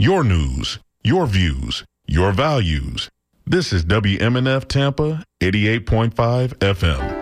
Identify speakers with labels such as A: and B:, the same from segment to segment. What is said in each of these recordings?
A: your news, your views, your values. This is WMNF Tampa 88.5 FM.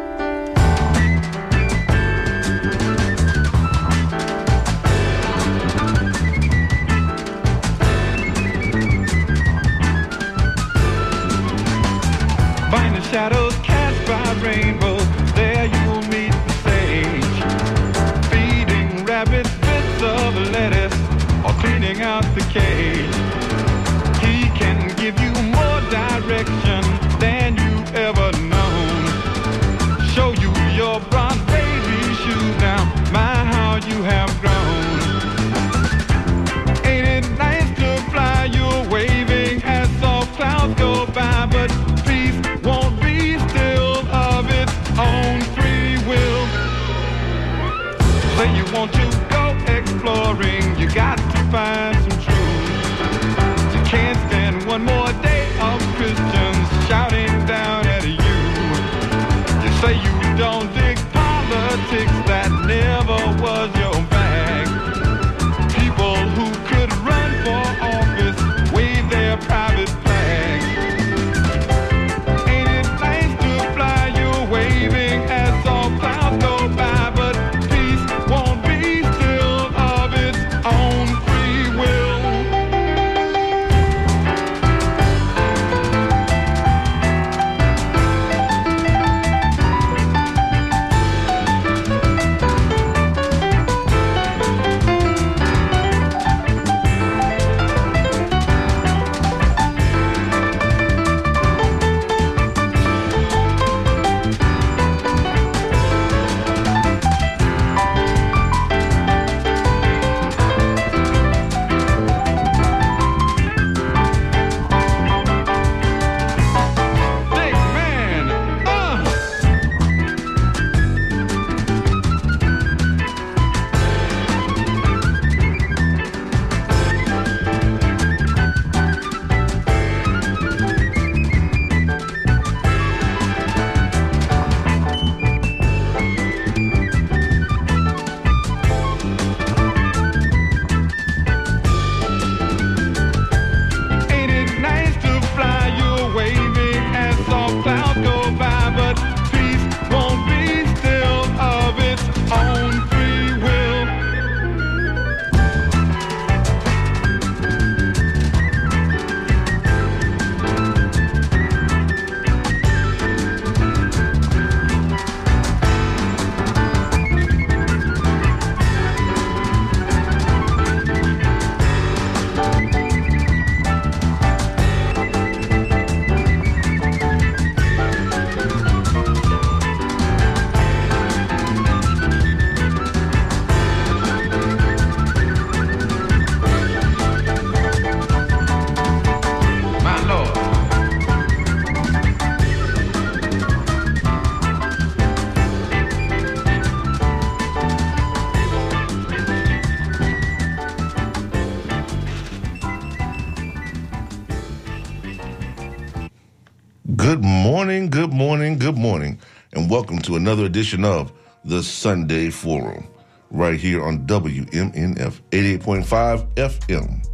B: Good morning, and welcome to another edition of the Sunday Forum, right here on WMNF 88.5 FM,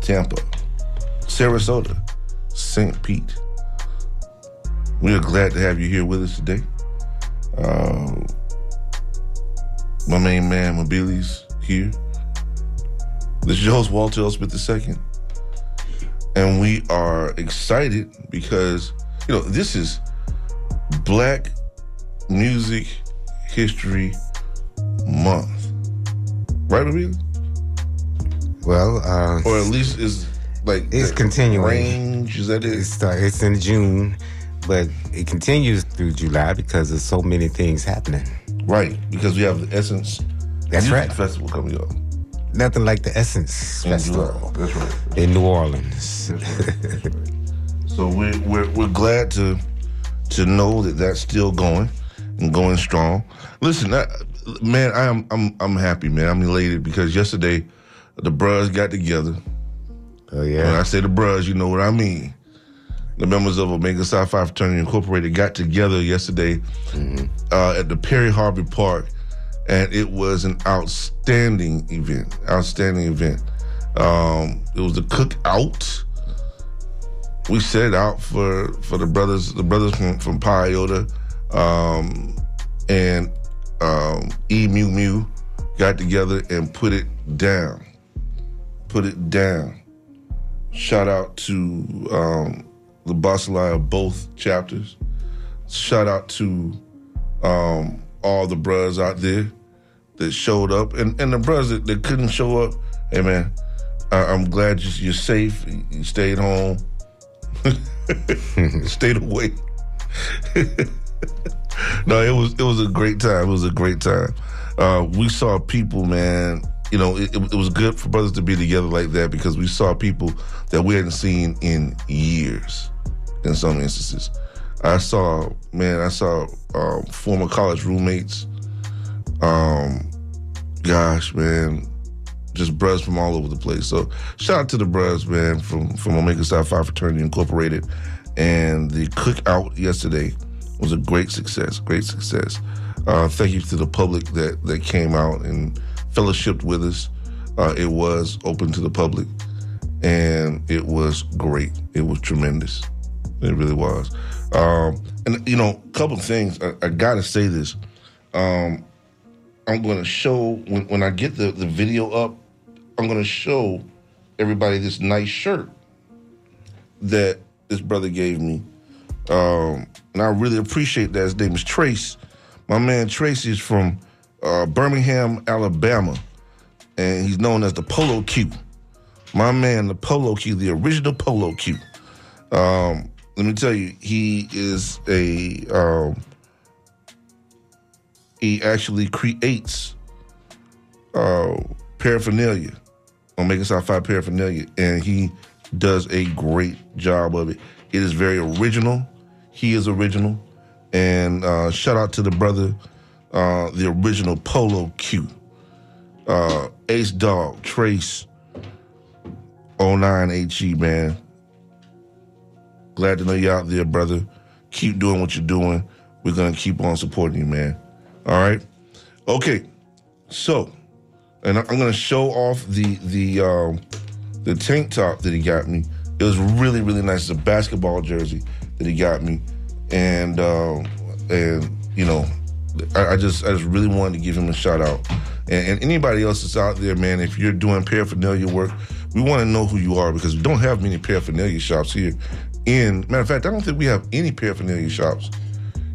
B: Tampa, Sarasota, St. Pete. We are glad to have you here with us today. Uh, my main man, Mobiles, here. This is your host, Walter L. Smith II and we are excited because you know this is Black Music History Month, right, Amelia?
C: Well, uh,
B: Or at least is like
C: It's continuing.
B: Range is that it?
C: it start, it's in June, but it continues through July because there's so many things happening.
B: right because we have the Essence
C: That's
B: Music
C: right.
B: Festival coming up
C: Nothing like the Essence
B: in
C: Festival
B: July. That's right.
C: in New Orleans.
B: So we're, we're we're glad to to know that that's still going and going strong. Listen, I, man, I am I'm I'm happy, man. I'm elated because yesterday the bros got together.
C: Oh yeah.
B: When I say the bros, you know what I mean. The members of Omega Psi Phi Fraternity Incorporated got together yesterday uh, at the Perry Harbor Park, and it was an outstanding event. Outstanding event. Um, it was the cookout. We set out for for the brothers, the brothers from from Pi Iota, um, and um, E Mew Mew got together and put it down. Put it down. Shout out to um, the Basilei of both chapters. Shout out to um, all the bros out there that showed up, and, and the bros that, that couldn't show up. Hey man, I, I'm glad you, you're safe. You stayed home, stayed away. no, it was it was a great time. It was a great time. Uh, we saw people, man. You know, it, it was good for brothers to be together like that because we saw people that we hadn't seen in years. In some instances, I saw, man, I saw um, former college roommates. Um, gosh, man, just bros from all over the place. So shout out to the bros, man, from from Omega Psi Phi Fraternity Incorporated, and the cookout yesterday was a great success. Great success. Uh, thank you to the public that that came out and fellowshipped with us. Uh, it was open to the public, and it was great. It was tremendous. It really was. Um, and you know, a couple things. I, I gotta say this. Um, I'm going to show when, when I get the, the video up. I'm going to show everybody this nice shirt that this brother gave me, um, and I really appreciate that. His name is Trace. My man Trace is from uh, Birmingham, Alabama, and he's known as the Polo Q. My man, the Polo Q, the original Polo Q. Um, let me tell you, he is a um, he actually creates uh, paraphernalia, Omega Psi Phi paraphernalia, and he does a great job of it. It is very original. He is original, and uh, shout out to the brother, uh, the original Polo Q, uh, Ace Dog, Trace, 09HE, man. Glad to know you out there, brother. Keep doing what you're doing. We're gonna keep on supporting you, man. All right. Okay. So, and I'm gonna show off the the um, the tank top that he got me. It was really really nice. It's a basketball jersey that he got me, and um, and you know, I, I just I just really wanted to give him a shout out. And, and anybody else that's out there, man, if you're doing paraphernalia work, we want to know who you are because we don't have many paraphernalia shops here. In matter of fact, I don't think we have any paraphernalia shops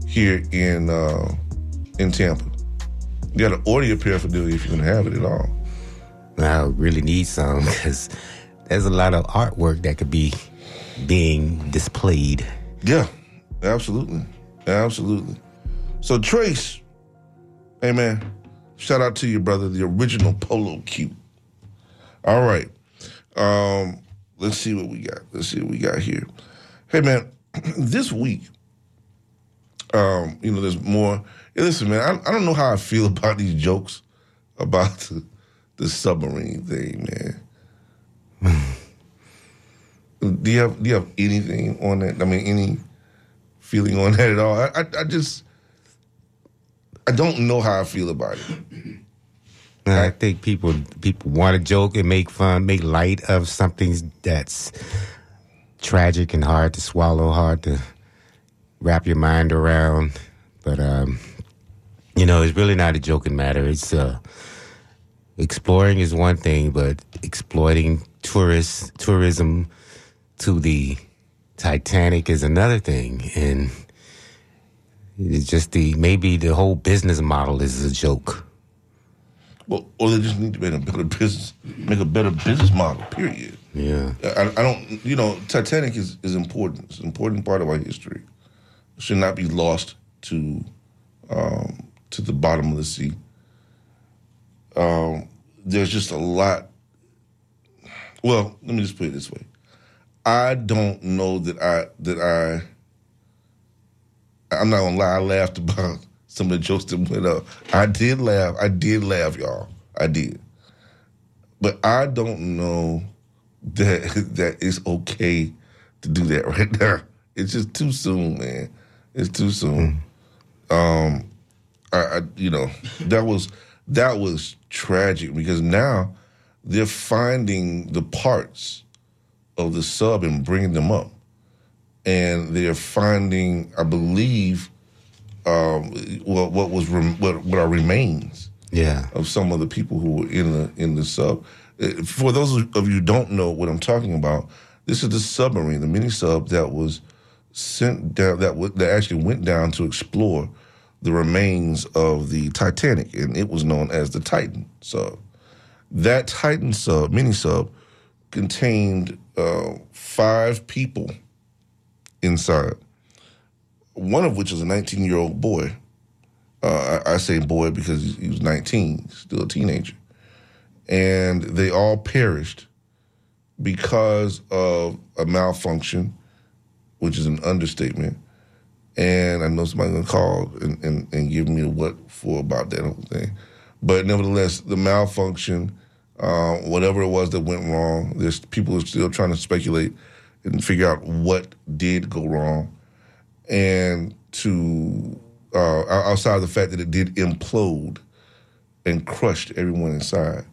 B: here in uh, in Tampa. You got to order your paraphernalia if you're gonna have it at all.
C: I really need some because there's a lot of artwork that could be being displayed.
B: Yeah, absolutely, absolutely. So Trace, hey man, shout out to you, brother, the original Polo Q. All right, um, let's see what we got. Let's see what we got here. Hey man, this week, um, you know, there's more. Hey, listen, man, I, I don't know how I feel about these jokes about the, the submarine thing, man. do you have do you have anything on that? I mean, any feeling on that at all? I, I, I just I don't know how I feel about it.
C: I think people people want to joke and make fun, make light of something that's tragic and hard to swallow, hard to wrap your mind around. But um, you know, it's really not a joking matter. It's uh, exploring is one thing, but exploiting tourist tourism to the Titanic is another thing, and it's just the maybe the whole business model is a joke.
B: Well, or they just need to make a better business, make a better business model. Period.
C: Yeah.
B: I, I don't, you know, Titanic is, is important. It's an important part of our history. It should not be lost to um, to the bottom of the sea. Um, there's just a lot. Well, let me just put it this way: I don't know that I that I. I'm not gonna lie. I laughed about some of the jokes that went up. I did laugh. I did laugh, y'all. I did. But I don't know that that it's okay to do that right now. It's just too soon, man. It's too soon. Um, I, I, you know, that was that was tragic because now they're finding the parts of the sub and bringing them up, and they're finding, I believe, um, what what was rem- what what are remains
C: Yeah.
B: of some of the people who were in the in the sub. Uh, For those of you who don't know what I'm talking about, this is the submarine, the mini sub that was sent down that w- that actually went down to explore the remains of the Titanic, and it was known as the Titan sub. That Titan sub, mini sub, contained uh, five people inside. One of which was a 19 year old boy. Uh, I, I say boy because he- he was 19, still a teenager. And they all perished because of a malfunction, which is an understatement. And I know somebody's gonna call and, and, and give me what for about that whole thing. But nevertheless, the malfunction, uh, whatever it was that went wrong, there's people are still trying to speculate and figure out what did go wrong. And to uh, outside of the fact that it did implode and crushed everyone inside,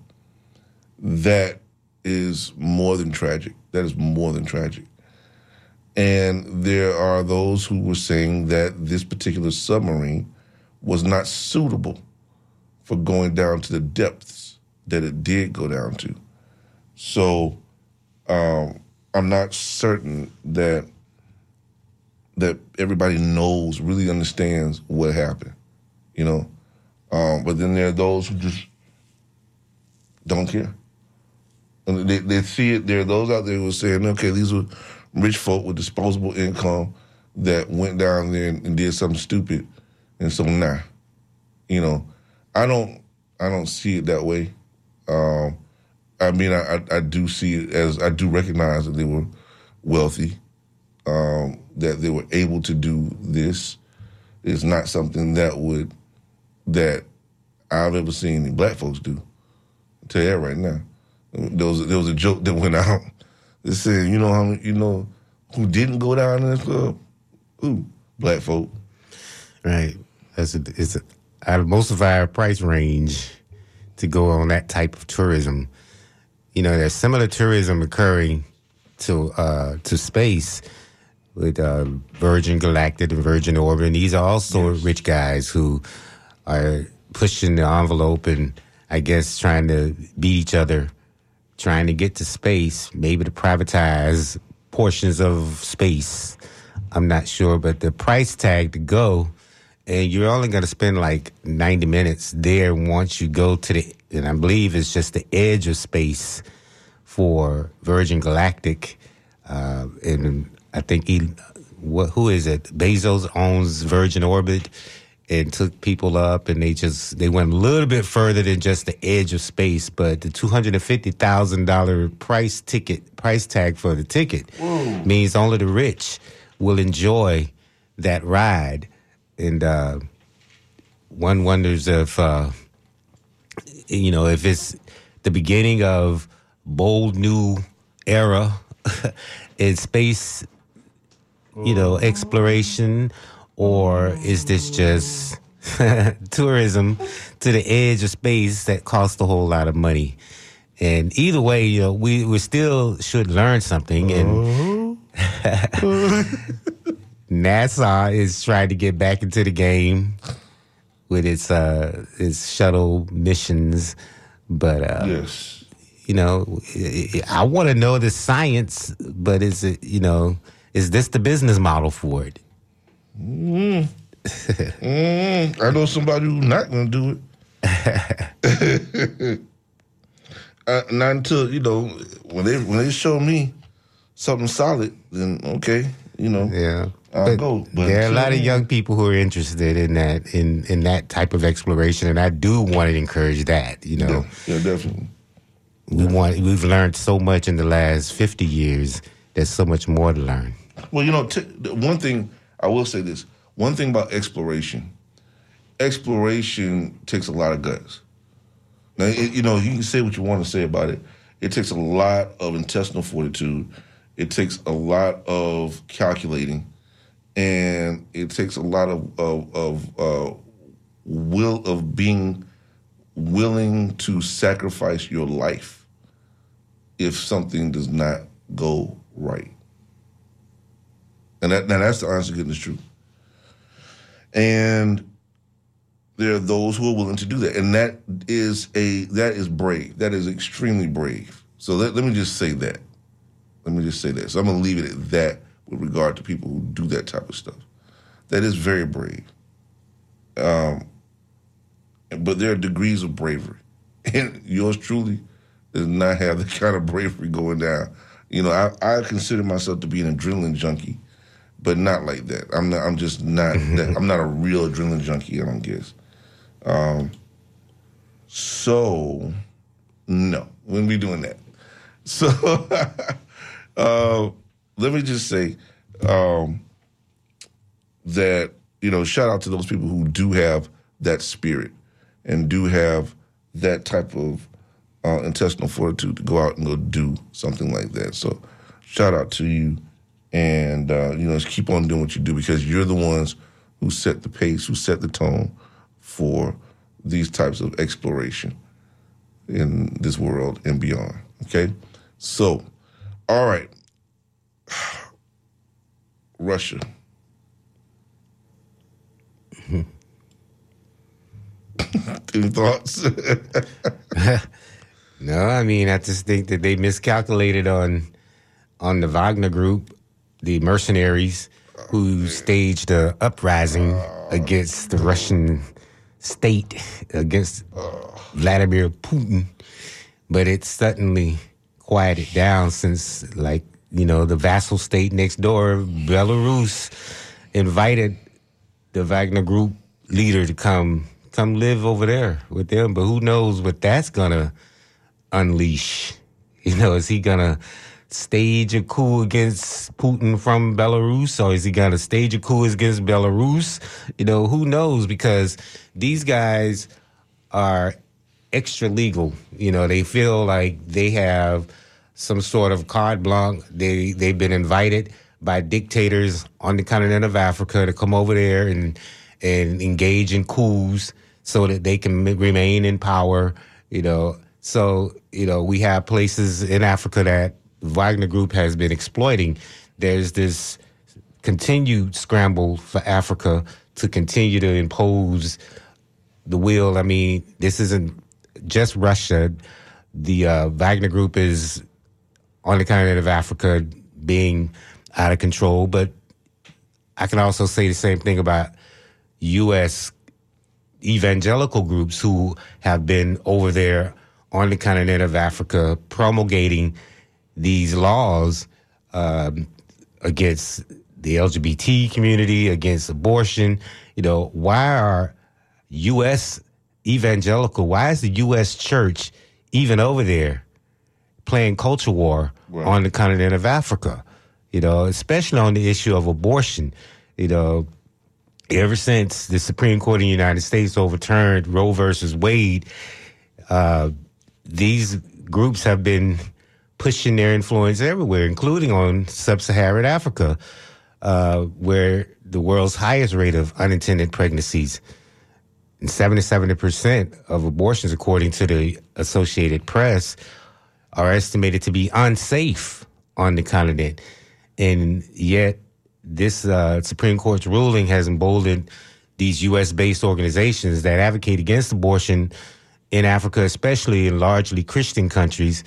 B: that is more than tragic. That is more than tragic. And there are those who were saying that this particular submarine was not suitable for going down to the depths that it did go down to. So um, I'm not certain that that everybody knows, really understands what happened, you know. Um, but then there are those who just don't care. And they, they see it. There are those out there who are saying, okay, these were rich folk with disposable income that went down there and, and did something stupid. And so now, you know, I don't I don't see it that way. Um, I mean, I, I, I do see it as I do recognize that they were wealthy, um, that they were able to do this. It's not something that would that I've ever seen black folks do. I'll tell you that right now. There was there was a joke that went out. They said, you know how many, you know who didn't go down in this club? Who? Black folk.
C: Right. That's a, it's a, out of most of our price range to go on that type of tourism. You know, there's similar tourism occurring to uh, to space with uh, Virgin Galactic and Virgin Orbit. And these are also rich guys who are pushing the envelope and I guess trying to beat each other, trying to get to space, maybe to privatize portions of space. I'm not sure, but the price tag to go, and you're only going to spend like 90 minutes there once you go to the, and I believe it's just the edge of space for Virgin Galactic. Uh, and I think he, what, who is it? Bezos owns Virgin Orbit and took people up and they just they went a little bit further than just the edge of space but the $250000 price ticket price tag for the ticket means only the rich will enjoy that ride. And uh, one wonders if uh, you know if it's the beginning of bold new era in space you know exploration or is this just tourism to the edge of space that costs a whole lot of money and either way you know we, we still should learn something and nasa is trying to get back into the game with its uh its shuttle missions but uh
B: Yes.
C: you know, I- I want to know the science, but is it, you know, is this the business model for it?
B: Mm, I know somebody who's not going to do it. uh, not until you know when they when they show me something solid, then okay, you know.
C: Yeah.
B: I'll
C: But
B: go. But
C: there are a lot of young people who are interested in that in in that type of exploration, and I do want to encourage that. You know,
B: Yeah, yeah, definitely.
C: we want we've learned so much in the last fifty years. There's so much more to learn.
B: Well, you know, t- one thing I will say this: one thing about exploration, exploration takes a lot of guts. Now, it, you know, you can say what you want to say about it. It takes a lot of intestinal fortitude. It takes a lot of calculating, and it takes a lot of of, of uh, will of being willing to sacrifice your life if something does not go right. And that, now that's the honest goodness truth. And there are those who are willing to do that, and that is a that is brave. That is extremely brave. So let, let me just say that. Let me just say that. So I'm to leave it at that with regard to people who do that type of stuff. That is very brave. Um, but there are degrees of bravery, and yours truly does not have the kind of bravery going down. You know, I, I consider myself to be an adrenaline junkie, but not like that. I'm not. I'm just not. that, I'm not a real adrenaline junkie. I don't guess. Um, so, no, we wouldn't be doing that. So, uh, let me just say um, that you know, shout out to those people who do have that spirit and do have that type of uh, intestinal fortitude to go out and go do something like that. So, shout out to you, and uh, you know, just keep on doing what you do because you're the ones who set the pace, who set the tone for these types of exploration in this world and beyond. Okay, so, all right, Russia. Any thoughts?
C: No, I mean I just think that they miscalculated on on the Wagner group, the mercenaries who staged a uprising against the Russian state, against Vladimir Putin. But it suddenly quieted down since like, you know, the vassal state next door, Belarus, invited the Wagner group leader to come come live over there with them. But who knows what that's gonna unleash? You know, is he gonna stage a coup against Putin from Belarus, or is he gonna stage a coup against Belarus? You know, who knows? Because these guys are extra legal. You know, they feel like they have some sort of carte blanche. They they've been invited by dictators on the continent of Africa to come over there and and engage in coups so that they can remain in power. You know, so you know we have places in Africa that Wagner Group has been exploiting. There's this continued scramble for Africa to continue to impose the will. I mean, this isn't just Russia. The uh, Wagner Group is on the continent of Africa being out of control, but I can also say the same thing about U.S. evangelical groups who have been over there on the continent of Africa promulgating these laws um, against the LGBT community, against abortion. You know, why are U.S. evangelical, why is the U.S. church even over there playing culture war on the continent of Africa? You know, especially on the issue of abortion. You know, ever since the Supreme Court of the United States overturned Roe versus Wade, uh, these groups have been pushing their influence everywhere, including on sub-Saharan Africa, uh, where the world's highest rate of unintended pregnancies. And 77% of abortions, according to the Associated Press, are estimated to be unsafe on the continent. And yet, this uh, Supreme Court's ruling has emboldened these U.S. based organizations that advocate against abortion in Africa, especially in largely Christian countries.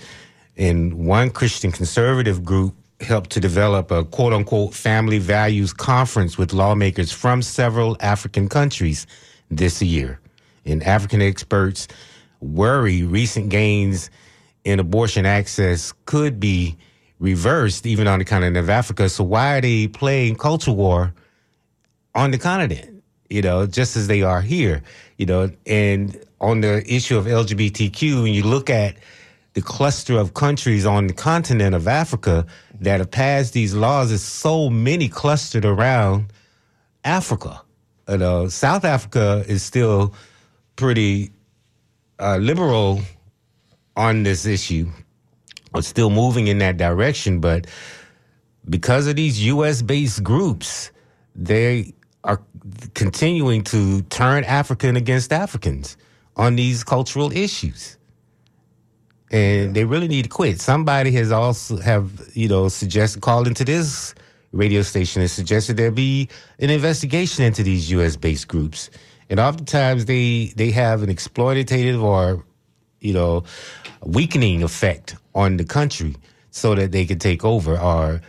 C: And one Christian conservative group helped to develop a quote unquote family values conference with lawmakers from several African countries this year. And African experts worry recent gains in abortion access could be reversed even on the continent of Africa. So why are they playing culture war on the continent? You know, just as they are here. You know, and on the issue of LGBTQ, when you look at the cluster of countries on the continent of Africa that have passed these laws, is so many clustered around Africa. You know, South Africa is still pretty uh, liberal on this issue are still moving in that direction, but because of these U.S. based groups, they are continuing to turn African against Africans on these cultural issues. And they really need to quit. Somebody has also have you know suggested called into this radio station and suggested there be an investigation into these U.S. based groups, and oftentimes they they have an exploitative or you know weakening effect on the country so that they can take over or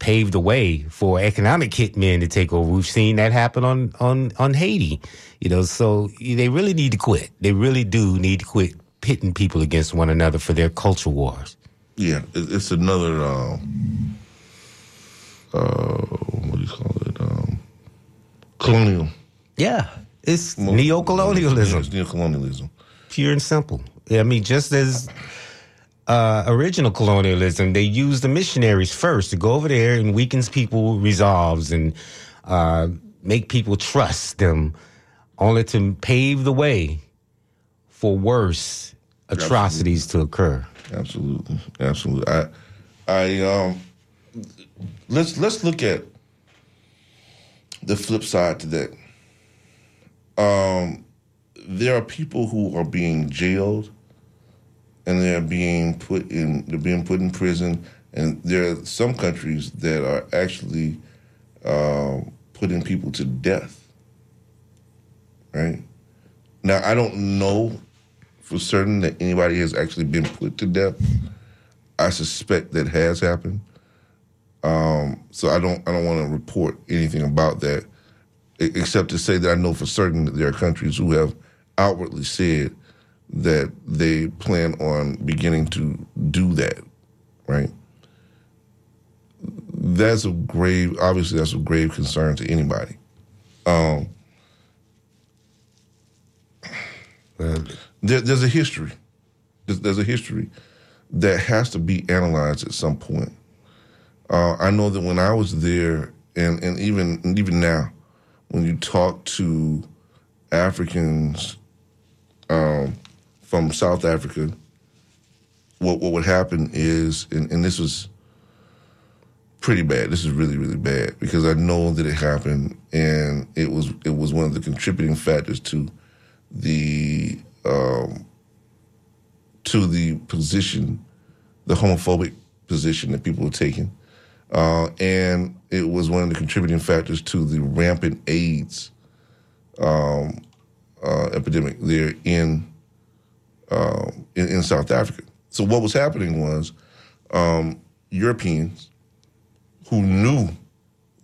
C: pave the way for economic hitmen to take over. We've seen that happen on on on Haiti, you know. So they really need to quit. They really do need to quit pitting people against one another for their culture wars.
B: Yeah, it's another. Um, uh, what do you call it? Um, colonial.
C: Yeah, it's
B: Yeah,
C: neo-colonialism,
B: it's neocolonialism.
C: pure and simple. I mean, just as uh, original colonialism, they used the missionaries first to go over there and weakens people resolves and uh, make people trust them, only to pave the way for worse atrocities to occur.
B: Absolutely, absolutely. I, I um, let's let's look at the flip side to that. Um, there are people who are being jailed, and they're being put in they're being put in prison, and there are some countries that are actually um, putting people to death. Right now, I don't know for certain that anybody has actually been put to death. I suspect that has happened. Um, so I don't I don't want to report anything about that, except to say that I know for certain that there are countries who have outwardly said that they plan on beginning to do that. Right. That's a grave. Obviously, that's a grave concern to anybody. Um, there, there's a history. There's, there's a history that has to be analyzed at some point. Uh, I know that when I was there, and, and even and even now, when you talk to Africans um, from South Africa, what what would happen is, and, and this was pretty bad. This is really really bad because I know that it happened, and it was it was one of the contributing factors to the um, to the position, the homophobic position that people were taking, uh, and it was one of the contributing factors to the rampant AIDS um, uh, epidemic there in, um in in South Africa. So what was happening was um, Europeans who knew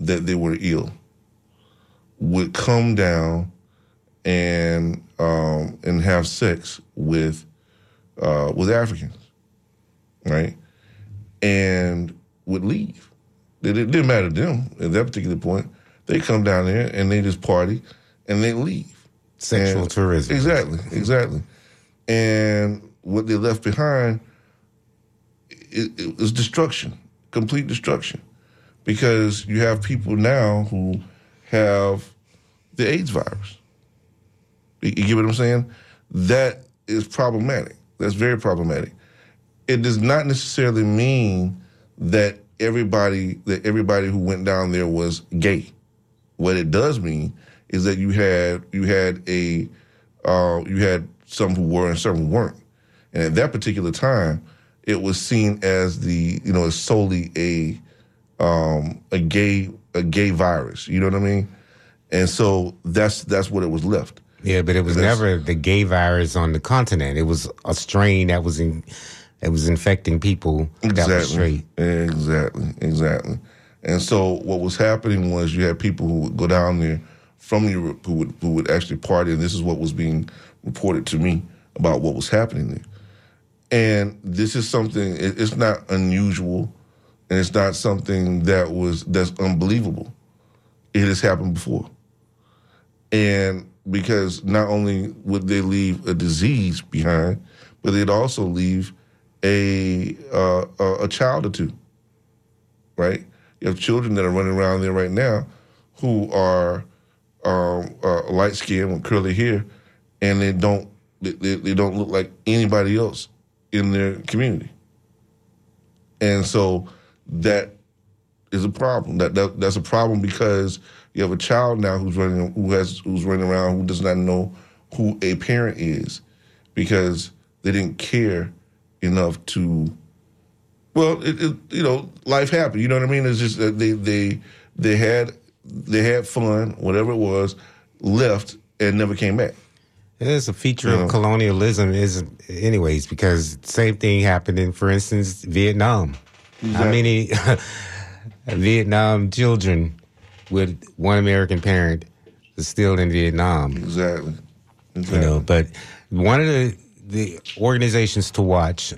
B: that they were ill would come down and um, and have sex with uh, with Africans, right? And would leave. It, it didn't matter to them at that particular point. They come down there and they just party and they leave.
C: Sexual
B: And-
C: tourism.
B: Exactly, exactly. And what they left behind it, it was destruction, complete destruction, because you have people now who have the AIDS virus. You, get what I'm saying? That is problematic. That's very problematic. It does not necessarily mean that everybody that everybody who went down there was gay. What it does mean is that you had you had a uh, you had some who were and some who weren't, and at that particular time, it was seen as the you know as solely a um, a gay a gay virus. You know what I mean? And so that's that's what it was left.
C: Yeah, but it was never the gay virus on the continent. It was a strain that was in that was infecting people that was straight.
B: Exactly, exactly. And so what was happening was you had people who would go down there from Europe who would who would actually party, and this is what was being reported to me about what was happening there. And this is something it, it's not unusual, and it's not something that was that's unbelievable. It has happened before. And because not only would they leave a disease behind, but they'd also leave a uh, a, child or two. Right? You have children that are running around there right now who are um, uh, light skinned with curly hair, and they don't they, they don't look like anybody else in their community. And so that is a problem. That, that that's a problem because you have a child now who's running who has who's running around who does not know who a parent is because they didn't care enough to. Well, it, it, you know, life happened. You know what I mean? It's just that they they they had they had fun, whatever it was, left and never came back.
C: It's a feature
B: Yeah.
C: of colonialism, is anyways, because same thing happened in, for instance, Vietnam. How many Vietnam children with one American parent is still in Vietnam?
B: Exactly.
C: You know, but one of the the organizations to watch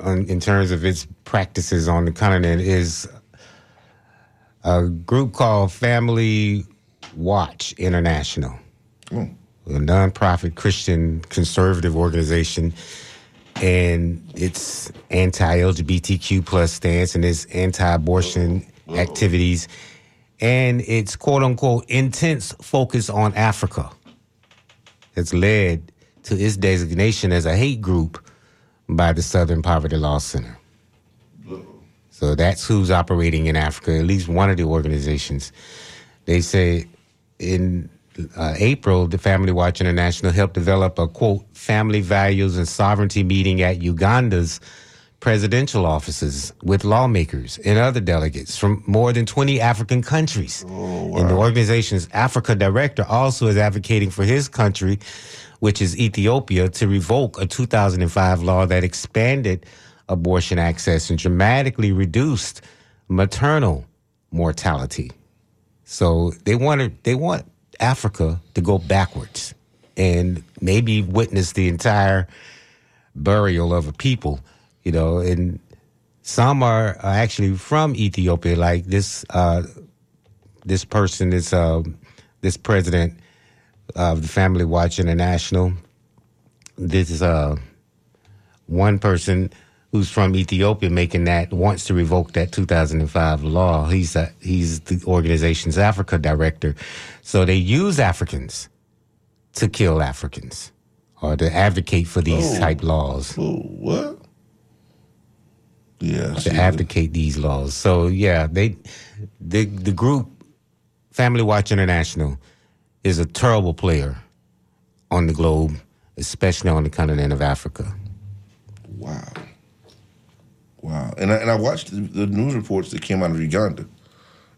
C: on, in terms of its practices on the continent is a group called Family Watch International
B: Oh,
C: a nonprofit Christian conservative organization, and its anti-LGBTQ plus stance and its anti-abortion activities, and its quote unquote intense focus on Africa has led to its designation as a hate group by the Southern Poverty Law Center. So that's who's operating in Africa, at least one of the organizations. They say in uh, April, the Family Watch International helped develop a quote, family values and sovereignty meeting at Uganda's presidential offices with lawmakers and other delegates from more than 20 African countries. Oh, and the organization's Africa director also is advocating for his country, which is Ethiopia, to revoke a 2005 law that expanded abortion access and dramatically reduced maternal mortality. So they wanted they want Africa to go backwards and maybe witness the entire burial of a people, you know, and some are, are actually from Ethiopia, like this uh, this person is uh, this president of the Family Watch International. This is uh, one person who's from Ethiopia making that wants to revoke that 2005 law. He's a, he's the organization's Africa director. So they use Africans to kill Africans or to advocate for these
B: Oh.
C: type laws.
B: oh what? Yeah.
C: to advocate these laws. So yeah, they the the group Family Watch International is a terrible player on the globe, especially on the continent of Africa.
B: Wow. Wow. And I, and I watched the, the news reports that came out of Uganda.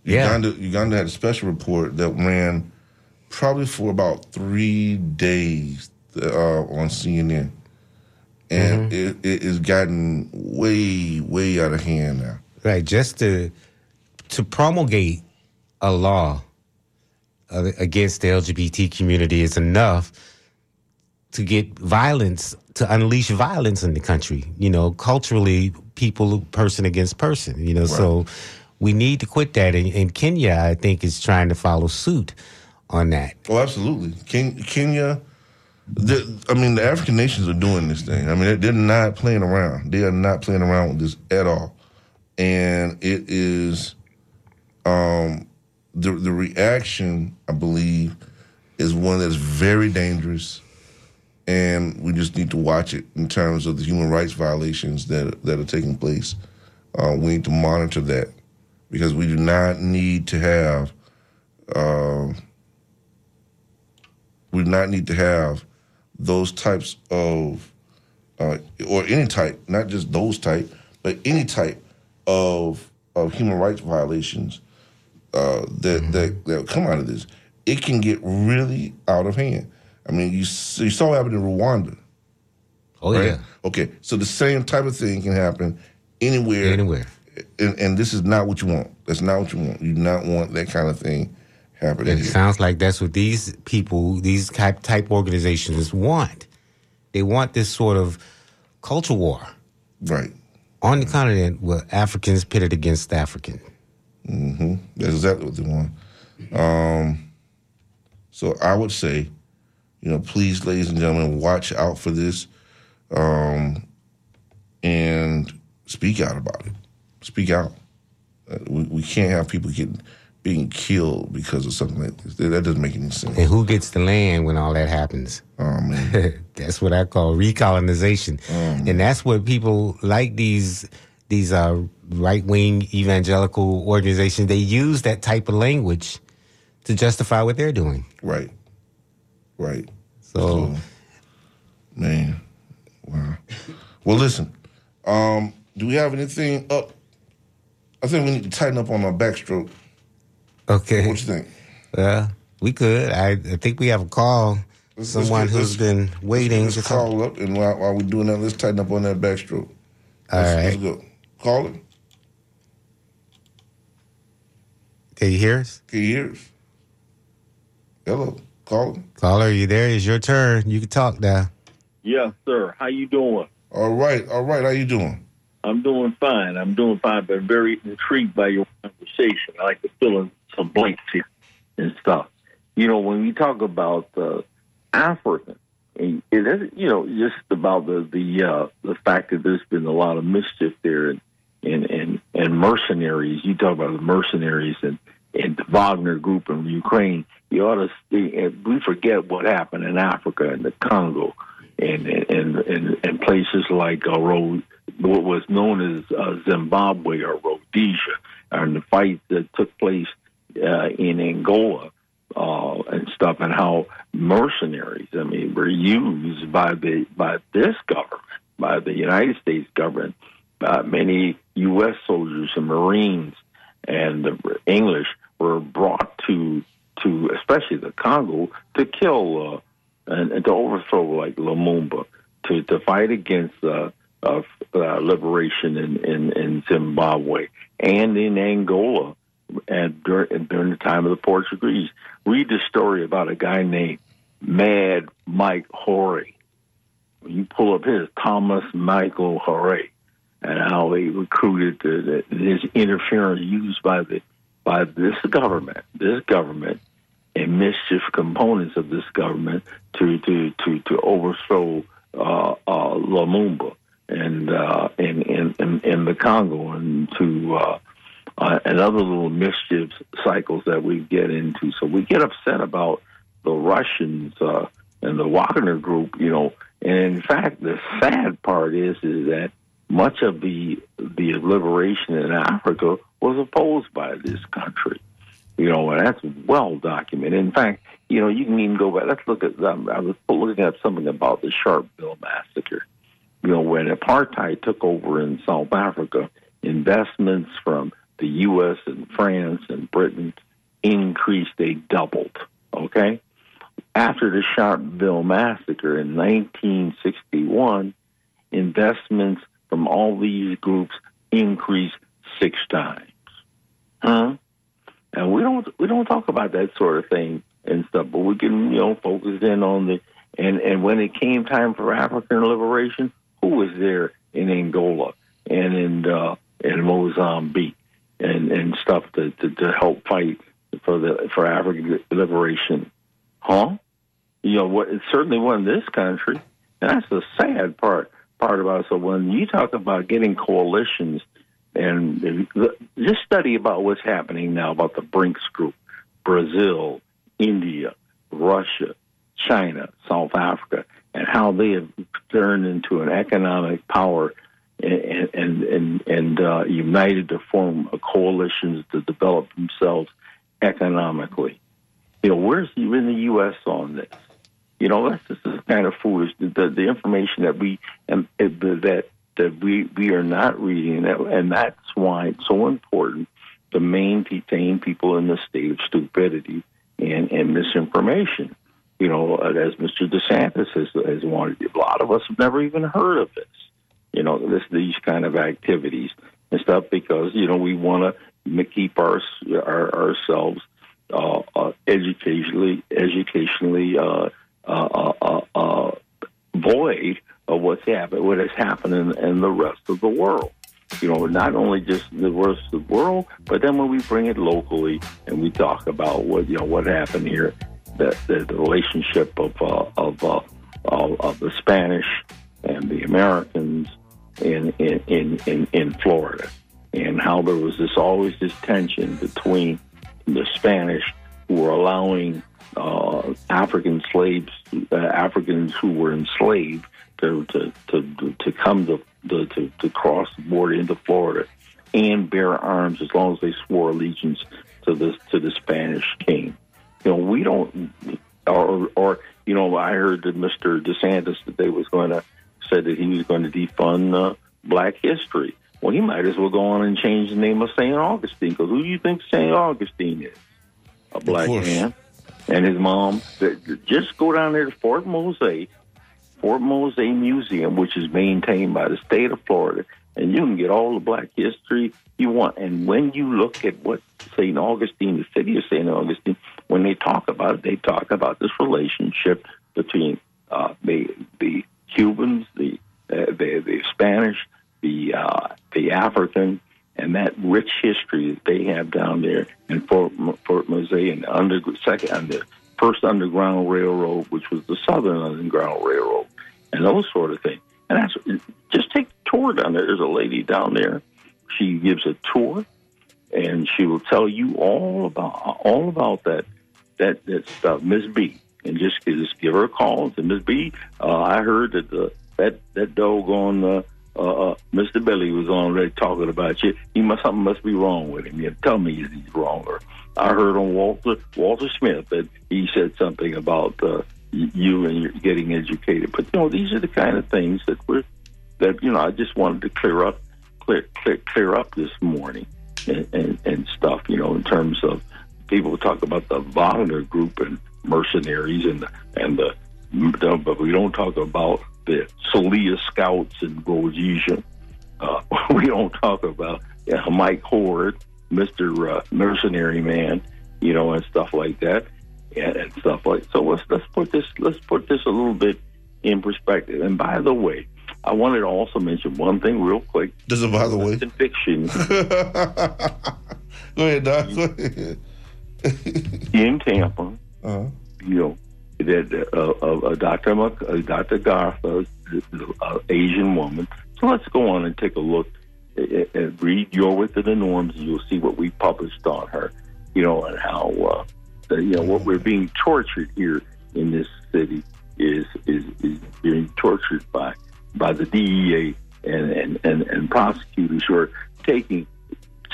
C: Yeah.
B: Uganda Uganda had a special report that ran probably for about three days uh, on CNN. And mm-hmm. it, it has gotten way, way out of hand now.
C: Right, just to to promulgate a law against the LGBT community is enough to get violence to unleash violence in the country. You know, culturally, people person against person. You know, so we need to quit that. And, and Kenya, I think, is trying to follow suit on that.
B: Oh, absolutely. Ken, Kenya, the, I mean, the African nations are doing this thing. I mean, they're, not playing around. They are not playing around with this at all. And it is, um, the the reaction, I believe, is one that's very dangerous, and we just need to watch it in terms of the human rights violations that that are taking place. Uh, we need to monitor that because we do not need to have. Uh, we do not need to have those types of, uh, or any type, not just those type, but any type of of human rights violations uh, that that that come out of this. It can get really out of hand. I mean, you you saw what happened in Rwanda,
C: Oh
B: right?
C: yeah,
B: Okay, so the same type of thing can happen anywhere.
C: anywhere.
B: And, and this is not what you want. That's not what you want. You do not want that kind of thing happening.
C: It
B: here.
C: sounds like that's what these people, these type type organizations want. They want this sort of culture war
B: Right.
C: on the continent where Africans pitted against African. Mm-hmm.
B: That's exactly what they want. Um, so I would say, you know, please, ladies and gentlemen, watch out for this, um, and speak out about it. Speak out. Uh, we, we can't have people getting being killed because of something like this. That, doesn't make any sense.
C: And who gets the land when all that happens?
B: Oh man,
C: that's what I call recolonization, and that's what people like these these uh, right wing evangelical organizations. They use that type of language to justify what they're doing.
B: right, right.
C: So
B: Man, wow. Well, listen, Um, do we have anything up? I think we need to tighten up on our backstroke.
C: Okay.
B: What you think?
C: Well, we could. I, I think we have a call.
B: Let's- let's
C: Someone
B: get-
C: who's
B: let's-
C: been waiting.
B: Let's
C: to talk.
B: call up, and while, while we're doing that, let's tighten up on that backstroke.
C: All
B: let's,
C: right.
B: let's go. Call it.
C: Can you hear us?
B: Can you hear us? Hello, call it.
C: Caller, you there? It's your turn. You can talk now.
D: Yes, sir. How you doing?
B: All right, all right. How you doing?
D: I'm doing fine. I'm doing fine, but very intrigued by your conversation. I like the fill in some blanks and stuff. You know, when we talk about uh, and it is, you know, just about the the uh, the fact that there's been a lot of mischief there and and and, and mercenaries. You talk about the mercenaries and and the Wagner group in Ukraine. You ought to. See, we forget what happened in Africa and the Congo and and and, and places like uh, Ro- what was known as uh, Zimbabwe or Rhodesia, and the fight that took place uh, in Angola uh, and stuff, and how mercenaries, I mean, were used by the by this government, by the United States government, by many U.S. soldiers and Marines and the English were brought to to especially the Congo to kill uh, and, and to overthrow like Lumumba to to fight against uh, uh, uh, liberation in, in in Zimbabwe and in Angola and during, during the time of the Portuguese. Read the story about a guy named Mad Mike Hoare. You pull up his Thomas Michael Hoare and how he recruited the, the, his interference used by the by this government, this government, and mischief components of this government to to to to overthrow uh, uh, Lumumba and uh, in, in in in the Congo and to uh, and other little mischief cycles that we get into. So we get upset about the Russians uh, and the Wagner Group, you know. And in fact, the sad part is is that much of the the liberation in Africa was opposed by this country. You know, and that's well documented. In fact, you know, you can even go back. Let's look at. Um, I was looking at something about the Sharpeville massacre. You know, when apartheid took over in South Africa, investments from the U.S. and France and Britain increased. They doubled. Okay, after the Sharpeville massacre in 1961, investments from all these groups increased six times. Huh? And we don't we don't talk about that sort of thing and stuff, but we can you know focus in on the and and when it came time for African liberation, who was there in Angola and in uh, in Mozambique and and stuff to, to to help fight for the for African liberation, huh? You know what? It certainly wasn't this country, and that's the sad part part about it. So when you talk about getting coalitions and just study about what's happening now about the BRICS group, Brazil, India, Russia, China, South Africa, and how they have turned into an economic power and and and, and uh, united to form coalitions to develop themselves economically. You know, where's even the U.S. on this? You know, that's just is kind of foolish. The, the, the information that we and that that we we are not reading, and that's why it's so important to maintain people in the state of stupidity and, and misinformation. You know, as Mr. DeSantis has, has wanted, a lot of us have never even heard of this. You know, this these kind of activities and stuff because you know we want to keep our, our ourselves uh, uh, educationally educationally uh, uh, uh, uh, void of what's happened, what has happened in, in, the rest of the world. You know, not only just the rest of the world, but then when we bring it locally and we talk about what you know what happened here, the, the, relationship of uh, of, uh, of of the Spanish and the Americans in in, in in in Florida, and how there was this always this tension between the Spanish who were allowing uh, African slaves, uh, Africans who were enslaved, to to to, to come to, to to cross the border into Florida and bear arms as long as they swore allegiance to the to the Spanish king. You know, we don't, or or you know, I heard that Mr. DeSantis that they was going to said that he was going to defund uh, Black history. Well, he might as well go on and change the name of St. Augustine because who do you think St. Augustine is? A black man. And his mom. Just go down there to Fort Mose, Fort Mose Museum, which is maintained by the state of Florida, and you can get all the black history you want. And when you look at what St. Augustine, the city of St. Augustine, when they talk about it, they talk about this relationship between uh, the the Cubans, the uh, the, the Spanish, the uh, the African, and that rich history that they have down there in Fort Fort Mose and the under second the first underground railroad, which was the Southern Underground Railroad, and those sort of things. And that's just take a tour down there. There's a lady down there. She gives a tour, and she will tell you all about all about that that that stuff, Miss B. And just just give her a call and Miss B, uh, I heard that the that that doggone uh, uh, uh, Mr. Billy was on there talking about you. He must something must be wrong with him. You tell me that he's wrong. Or I heard on Walter Walter Smith that he said something about uh, you and getting educated. But you know, these are the kind of things that we're that you know. I just wanted to clear up clear clear, clear up this morning and, and and stuff. You know, in terms of people talk about the Wagner group and mercenaries and the, and the, the but we don't talk about the Selous scouts and Rhodesia. Uh, we don't talk about yeah, Mike Hoare, Mister uh, Mercenary Man, you know, and stuff like that, and, and stuff like. So let's let's put this let's put this a little bit in perspective. And by the way, I wanted to also mention one thing real quick.
B: Does it by the way.
D: Fiction.
B: Go ahead, Doc. Go ahead.
D: in Tampa.
B: Uh-huh.
D: you know, that uh, Dr. Uh, Dr. Gartha, uh, Asian woman. So let's go on and take a look and, and read Your Within the Norms, and you'll see what we published on her. You know, and how uh, the, you know what we're being tortured here in this city is is, is being tortured by by the DEA and, and, and, and prosecutors who are taking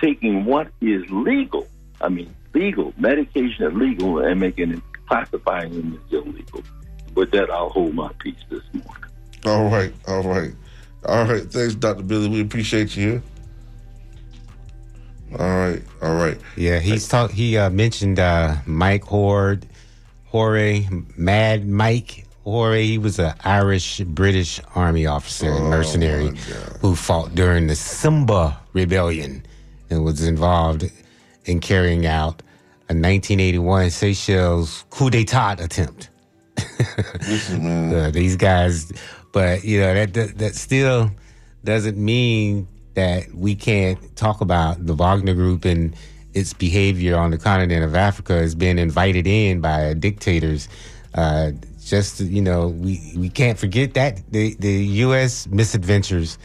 D: taking what is legal. I mean, legal medication is legal and making it classifying them as illegal. With that, I'll hold my peace this morning.
B: All right, all right, all right. Thanks, Doctor Billy. We appreciate you. All right, all right.
C: Yeah, he's talk. He uh, mentioned uh, Mike Hoare, Hoare, Mad Mike Hoare. He was an Irish British Army officer and mercenary who fought during the Simba Rebellion and was involved in carrying out a 1981 Seychelles coup d'état attempt.
B: Listen.
C: Uh, these guys, but you know that, that that still doesn't mean that we can't talk about the Wagner Group and its behavior on the continent of Africa as being invited in by dictators. Uh, just you know, we we can't forget that the the U.S. misadventures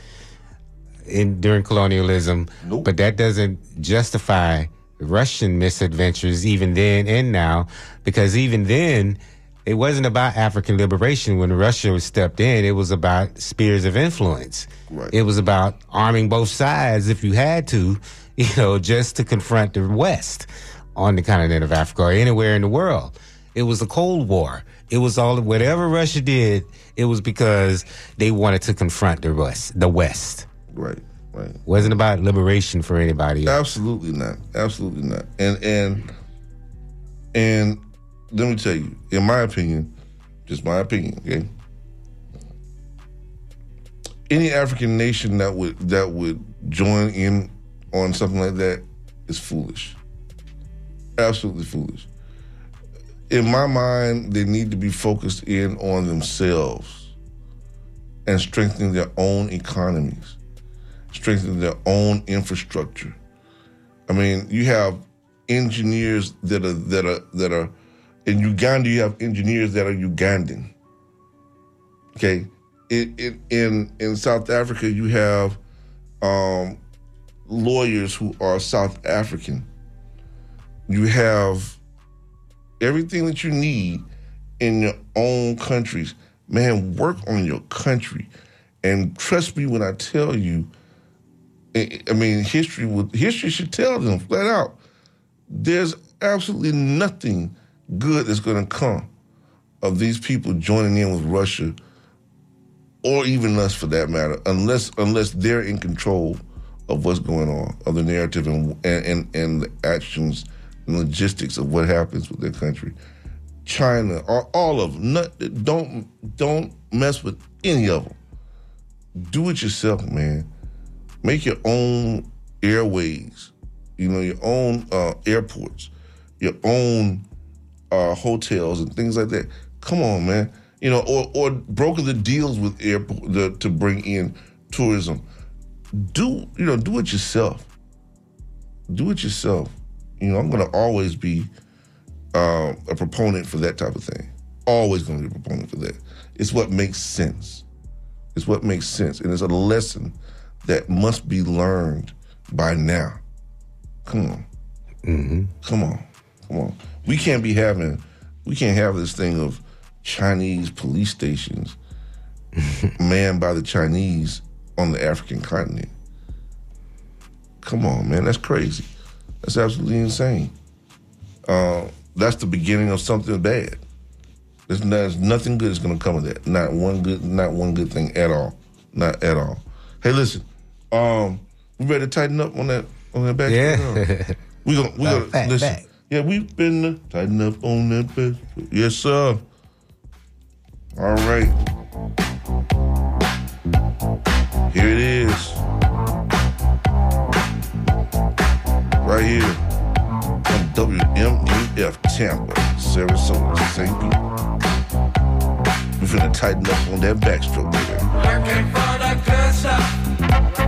C: in during colonialism,
B: Nope.
C: but that doesn't justify Russian misadventures even then and now, because even then it wasn't about African liberation when Russia stepped in. It was about spheres of influence.
B: Right.
C: It was about arming both sides if you had to, you know, just to confront the West on the continent of Africa or anywhere in the world. It was a Cold War. It was all whatever Russia did. It was because they wanted to confront the West. The West
B: Right, right.
C: wasn't about liberation for anybody. Else.
B: Absolutely not. Absolutely not. And and and let me tell you, in my opinion, just my opinion, okay. Any African nation that would that would join in on something like that is foolish. Absolutely foolish. In my mind, they need to be focused in on themselves and strengthening their own economies strengthen their own infrastructure. I mean, you have engineers that are that are that are in Uganda. You have engineers that are Ugandan. Okay, in in in, in South Africa, you have um, lawyers who are South African. You have everything that you need in your own countries. Man, work on your country, and trust me when I tell you. I mean, history would history should tell them flat out. There's absolutely nothing good that's going to come of these people joining in with Russia or even us for that matter, unless unless they're in control of what's going on, of the narrative and and and, and the actions and logistics of what happens with their country. China, all, all of them. Not, don't don't mess with any of them. Do it yourself, man. Make your own airways. You know, your own uh, airports, your own uh, hotels and things like that. Come on, man. You know, or or broker the deals with airport the, to bring in tourism. Do you know? Do it yourself. Do it yourself. You know, I'm gonna always be um, a proponent for that type of thing. Always gonna be a proponent for that. It's what makes sense. It's what makes sense, and it's a lesson that must be learned by now. Come on. Come on. Come on. We can't be having, we can't have this thing of Chinese police stations manned by the Chinese on the African continent. Come on, man. That's crazy. That's absolutely insane. Uh, that's the beginning of something bad. There's, there's nothing good is going to come of that. Not one good, not one good thing at all. Not at all. Hey, listen. Um, we ready to tighten up on that on that back?
C: Yeah.
B: We gonna we gonna
C: fat
B: listen.
C: back.
B: Yeah, we've been uh, tighten up on that back. Yes, sir. All right. Here it is. Right here on WMNF Tampa, Sarasota, St. Pete. We finna tighten up on that backstroke there.
E: Looking for the good stuff.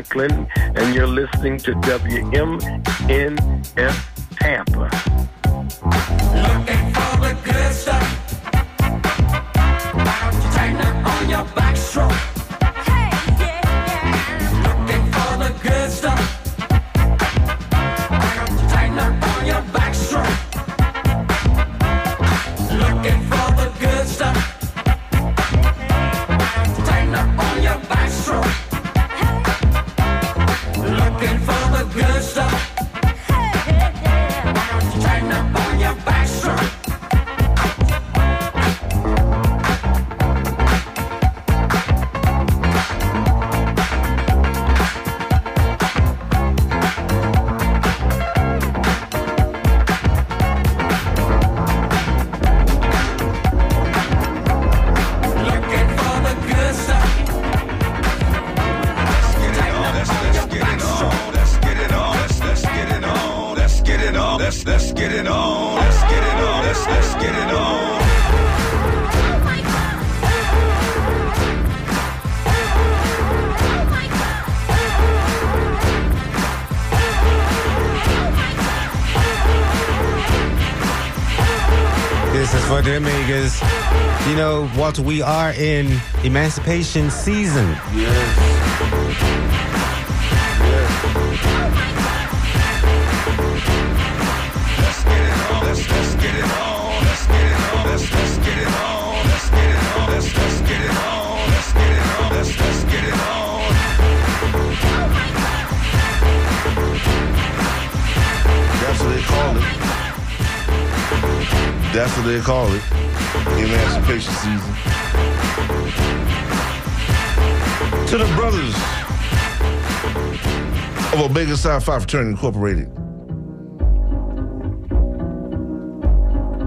F: Clinton, and you're listening to WMNF
G: Let's let's get it on. Let's get it on. Let's let's get it on.
C: This is for the Omegas. You know, Walter, we are in emancipation season.
B: Yes. That's what they call it. Emancipation season. To the brothers of Omega Psi Phi Fraternity Incorporated.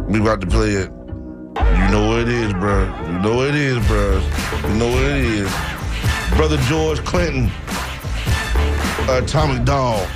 B: We about to play it. You know what it is, bro. You know what it is, bro. You know what it is. Brother George Clinton, Atomic Dog.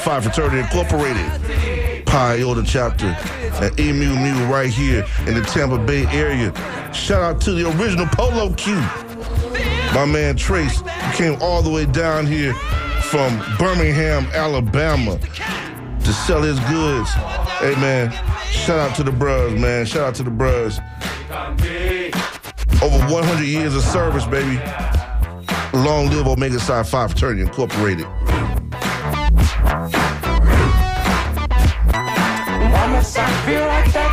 B: Phi Fraternity Incorporated, Pi Iota chapter, and Emu Mu right here in the Tampa Bay area. Shout out to the original Polo Q, my man Trace, came all the way down here from Birmingham, Alabama, to sell his goods. Hey man, shout out to the bros, man. Shout out to the bros. Over 100 years of service, baby. Long live Omega Psi Phi Fraternity Incorporated.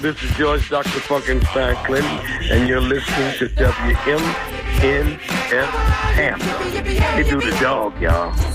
F: this is George Dr. Funkenstein Clinton, and you're listening to WMNF Tampa. They do the dog, y'all.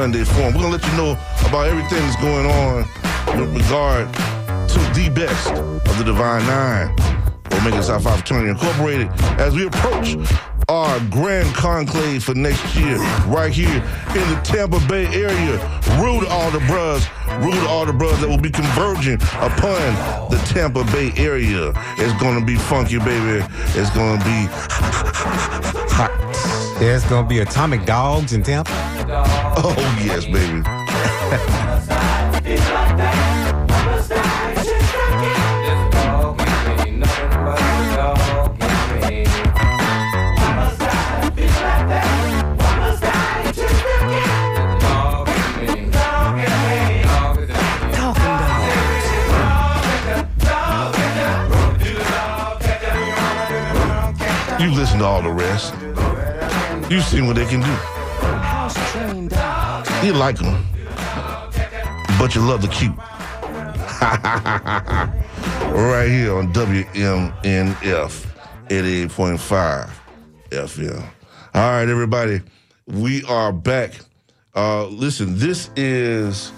B: Sunday Forum. We're gonna let you know about everything that's going on with regard to the best of the Divine Nine, Omega Psi Phi Fraternity Incorporated, as we approach our grand conclave for next year, right here in the Tampa Bay area. Rude all the bros, rude all the bros that will be converging upon the Tampa Bay area. It's gonna be funky, baby. It's gonna be hot.
C: There's gonna be atomic dogs in Tampa.
B: Oh yes, baby. You listen to all the rest. You've seen what they can do. You like them, but you love the cute. right here on WMNF 88.5 FM. All right, everybody, we are back. Uh, listen, this is